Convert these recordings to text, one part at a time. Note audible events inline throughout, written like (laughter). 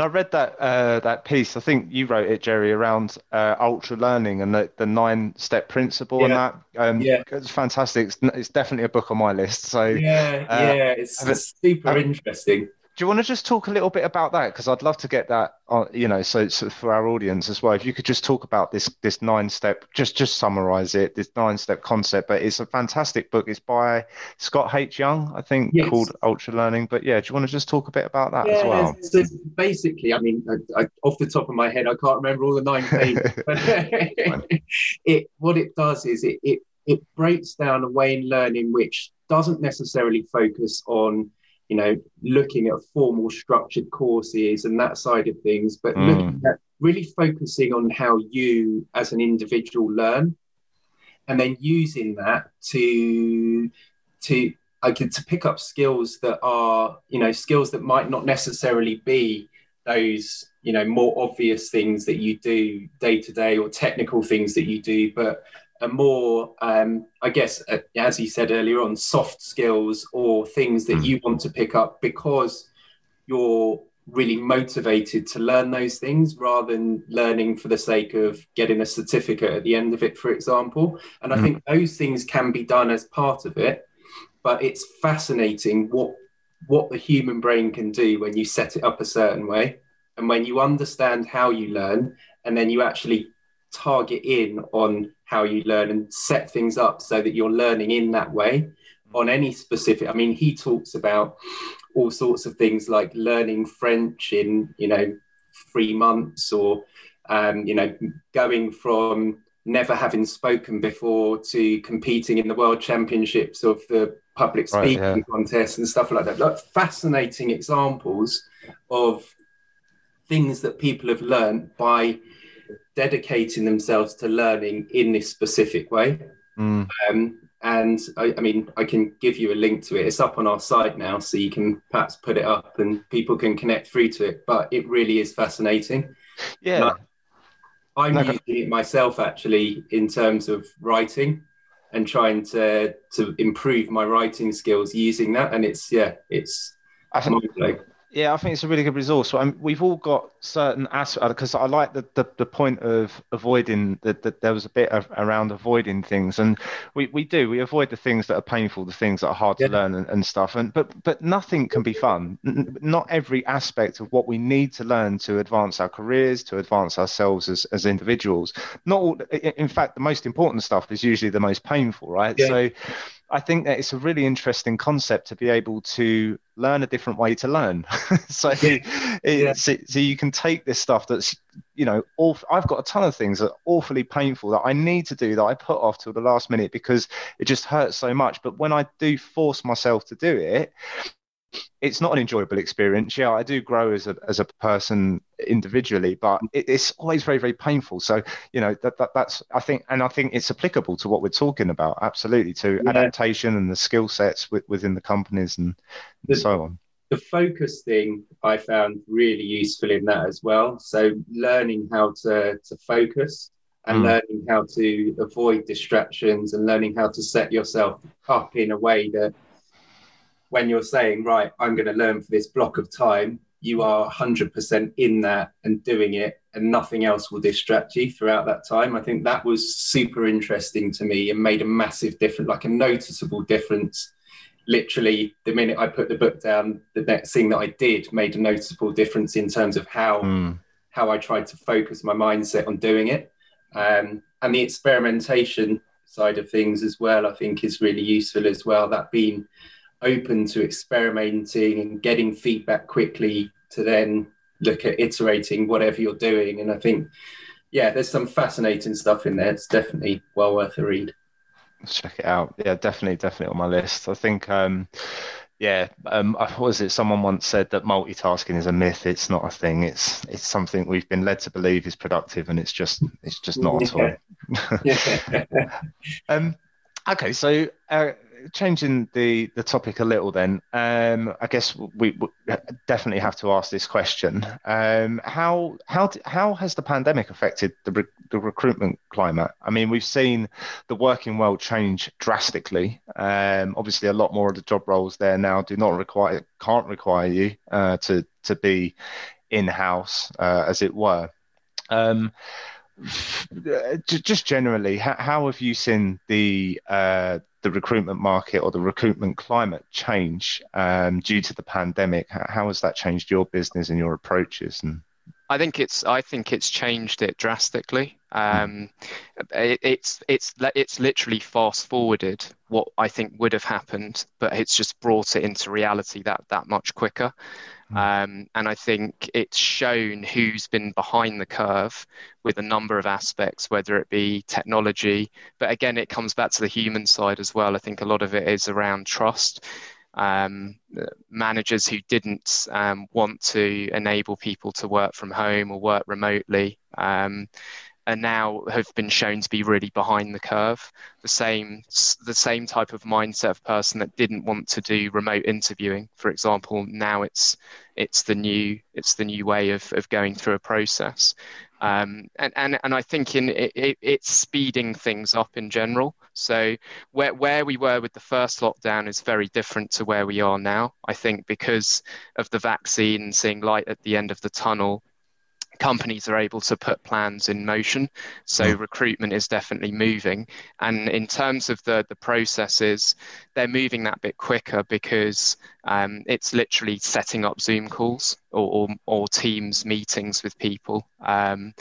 And I read that uh, that piece. I think you wrote it, Gerry, around uh, ultra learning and the, the nine step principle Yeah. and that. Um, Yeah. it's fantastic. It's, it's definitely a book on my list. So, Yeah, Uh, yeah, it's, it's super interesting. Do you want to just talk a little bit about that? Because I'd love to get that, on, you know, so, so for our audience as well. If you could just talk about this this nine step, just just summarize it, this nine step concept. But it's a fantastic book. It's by Scott H. Young, I think, Yes. called Ultra Learning. But yeah, do you want to just talk a bit about that as well? so basically, I mean, I, I, off the top of my head, I can't remember all the nine pages. (laughs) but (laughs) it what it does is it, it it breaks down a way in learning which doesn't necessarily focus on you know looking at formal structured courses and that side of things, but Mm. looking at really focusing on how you as an individual learn, and then using that to to I could to pick up skills that are, you know, skills that might not necessarily be those, you know, more obvious things that you do day to day or technical things that you do, but are more, um, I guess, uh, as you said earlier on, soft skills or things that Mm. you want to pick up because you're really motivated to learn those things rather than learning for the sake of getting a certificate at the end of it, for example. And I Mm. think those things can be done as part of it but it's fascinating what what the human brain can do when you set it up a certain way and when you understand how you learn and then you actually target in on how you learn and set things up so that you're learning in that way on any specific i mean he talks about all sorts of things like learning french in you know three months or um, you know going from never having spoken before to competing in the world championships of the public Right, speaking yeah. contests and stuff like that. Like fascinating examples of things that people have learned by dedicating themselves to learning in this specific way. Mm. Um, and I, I mean, I can give you a link to it. It's up on our site now, so you can perhaps put it up and people can connect through to it. But it really is fascinating. Yeah. I'm No, using it myself actually in terms of writing and trying to to improve my writing skills using that. And it's yeah, it's I think, mind-blowing. Yeah, I think it's a really good resource. I um, we've all got certain aspects because uh, I like the, the, the point of avoiding that that there was a bit of, around avoiding things, and we, we do we avoid the things that are painful, the things that are hard Yeah. to learn and, and stuff. And but but nothing can be fun. Not every aspect of what we need to learn to advance our careers, to advance ourselves as as individuals. Not all. In fact, the most important stuff is usually the most painful, right? Yeah. So. I think that it's a really interesting concept to be able to learn a different way to learn. (laughs) so, it, Yeah. so, so you can take this stuff that's, you know, I've got a ton of things that are awfully painful that I need to do that I put off till the last minute because it just hurts so much. But when I do force myself to do it, it's not an enjoyable experience. Yeah, I do grow as a as a person individually, but it, it's always very very painful. So you know that, that that's I think, and I think it's applicable to what we're talking about. Absolutely to Yeah. adaptation and the skill sets with, within the companies and, The- and so on. the focus thing I found really useful in that as well. So learning how to to focus and Mm. learning how to avoid distractions and learning how to set yourself up in a way that when you're saying, right, I'm going to learn for this block of time, you are 100% in that and doing it, and nothing else will distract you throughout that time. I think that was super interesting to me and made a massive difference, like a noticeable difference. Literally, the minute I put the book down, the next thing that I did made a noticeable difference in terms of how Mm. how I tried to focus my mindset on doing it. Um, and the experimentation side of things as well, I think is really useful as well. That being open to experimenting and getting feedback quickly to then look at iterating whatever you're doing. And I think, yeah, there's some fascinating stuff in there. It's definitely well worth a read. Let's check it out. Yeah, definitely, definitely on my list. I think, um, yeah, um, I- what was it? Someone once said that multitasking is a myth. It's not a thing. It's it's something we've been led to believe is productive, and it's just it's just not at all. Yeah. (laughs) (laughs) Um, okay, so uh, changing the the topic a little, then um, I guess we, we definitely have to ask this question: um, how how how has the pandemic affected the re- the recruitment climate? I mean, we've seen the working world change drastically. Um, obviously, a lot more of the job roles there now do not require can't require you uh, to to be in house, uh, as it were. Um, just generally, how, how, have you seen the uh, the recruitment market or the recruitment climate change um, due to the pandemic? How has that changed your business and your approaches? And I think it's I think it's changed it drastically. Um, it, it's it's it's literally fast forwarded what I think would have happened, but it's just brought it into reality that that much quicker. Hmm. Um, and I think it's shown who's been behind the curve with a number of aspects, whether it be technology, but again, it comes back to the human side as well. I think a lot of it is around trust um, managers who didn't um, want to enable people to work from home or work remotely um, and now have been shown to be really behind the curve. The same, the same type of mindset of person that didn't want to do remote interviewing, for example, now it's it's the new it's the new way of, of going through a process. Um, and, and, and I think in it, it, it's speeding things up in general. So where, where we were with the first lockdown is very different to where we are now. I think because of the vaccine, seeing light at the end of the tunnel, companies are able to put plans in motion. So mm. recruitment is definitely moving. And in terms of the, the processes, they're moving that bit quicker because um, it's literally setting up Zoom calls or, or, or Teams meetings with people. Um,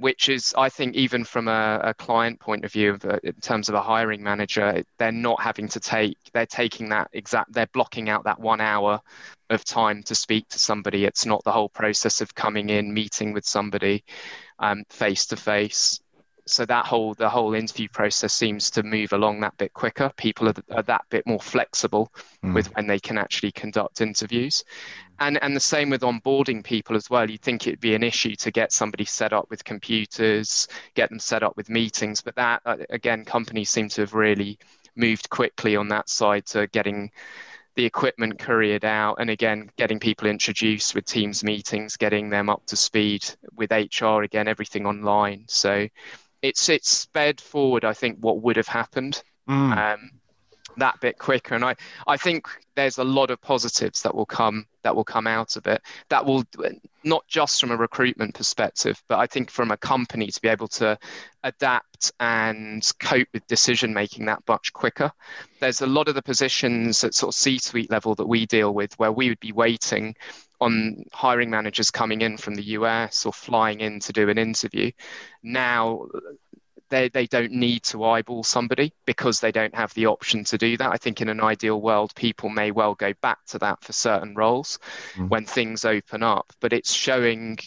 which is, I think, even from a, a client point of view, of, uh, in terms of a hiring manager, they're not having to take, they're taking that exact, they're blocking out that one hour of time to speak to somebody. It's not the whole process of coming in, meeting with somebody face to face. So that whole the whole interview process seems to move along that bit quicker. People are, are that bit more flexible mm. with when they can actually conduct interviews, and and the same with onboarding people as well. You'd think it'd be an issue to get somebody set up with computers, get them set up with meetings, but that uh, again, companies seem to have really moved quickly on that side to getting the equipment couriered out and again getting people introduced with teams meetings getting them up to speed with hr again everything online so it's it's sped forward i think what would have happened mm. um, that bit quicker and i i think there's a lot of positives that will come that will come out of it that will not just from a recruitment perspective but i think from a company to be able to adapt and cope with decision making that much quicker there's a lot of the positions at sort of c suite level that we deal with where we would be waiting on hiring managers coming in from the US or flying in to do an interview. Now they, they don't need to eyeball somebody because they don't have the option to do that. I think in an ideal world, people may well go back to that for certain roles mm. when things open up. But it's showing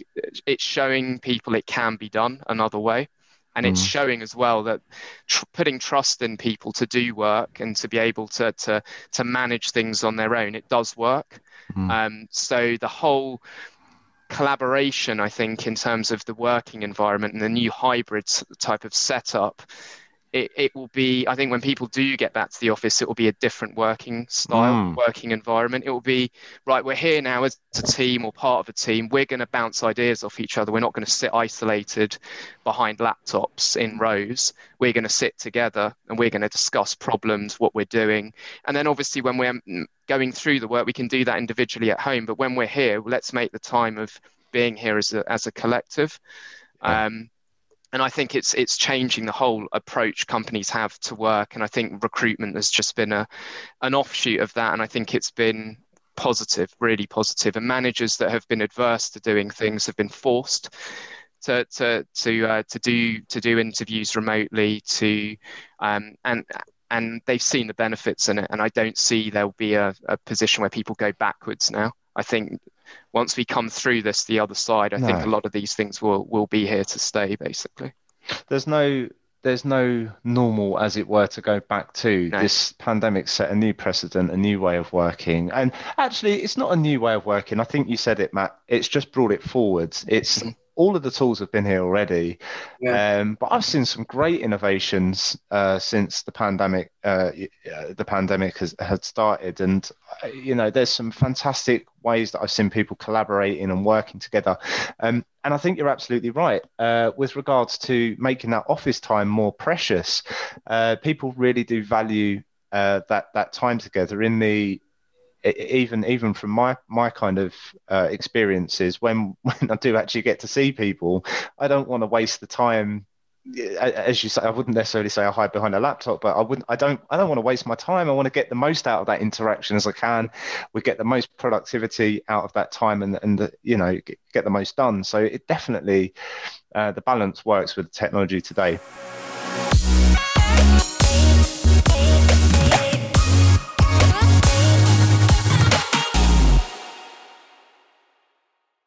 it's showing people it can be done another way, and mm. it's showing as well that tr- putting trust in people to do work and to be able to to to manage things on their own, it does work. Mm. Um, so the whole collaboration, I think, in terms of the working environment and the new hybrid type of setup, it, it will be, I think, when people do get back to the office, it will be a different working style, mm. working environment. It will be, right, we're here now as a team or part of a team. We're going to bounce ideas off each other. We're not going to sit isolated behind laptops in rows. We're going to sit together and we're going to discuss problems, what we're doing. And then obviously, when we're going through the work, we can do that individually at home. But when we're here, let's make the time of being here as a, as a collective. Um, and I think it's it's changing the whole approach companies have to work. And I think recruitment has just been a an offshoot of that. And I think it's been positive, really positive. And managers that have been adverse to doing things have been forced to to to uh, to do to do interviews remotely to um, and and they've seen the benefits in it. And I don't see there'll be a, a position where people go backwards now. I think once we come through this, the other side, I no. think a lot of these things will will be here to stay. Basically, there's no there's no normal, as it were, to go back to. No. This pandemic set a new precedent, a new way of working, and actually, it's not a new way of working. I think you said it, Matt. It's just brought it forwards. It's mm-hmm all of the tools have been here already. Yeah. Um, but I've seen some great innovations uh, since the pandemic. Uh, the pandemic has had started, and uh, you know, there's some fantastic ways that I've seen people collaborating and working together. Um, and I think you're absolutely right uh, with regards to making that office time more precious. Uh, people really do value uh, that that time together in the even even from my my kind of uh, experiences, when (laughs) when I do actually get to see people, I don't want to waste the time as you say, I wouldn't necessarily say I hide behind a laptop, but I wouldn't. I don't. I don't want to waste my time. I want to get the most out of that interaction as I can. We get the most productivity out of that time, and and the, you know get, the most done. So it definitely uh, the balance works with technology today.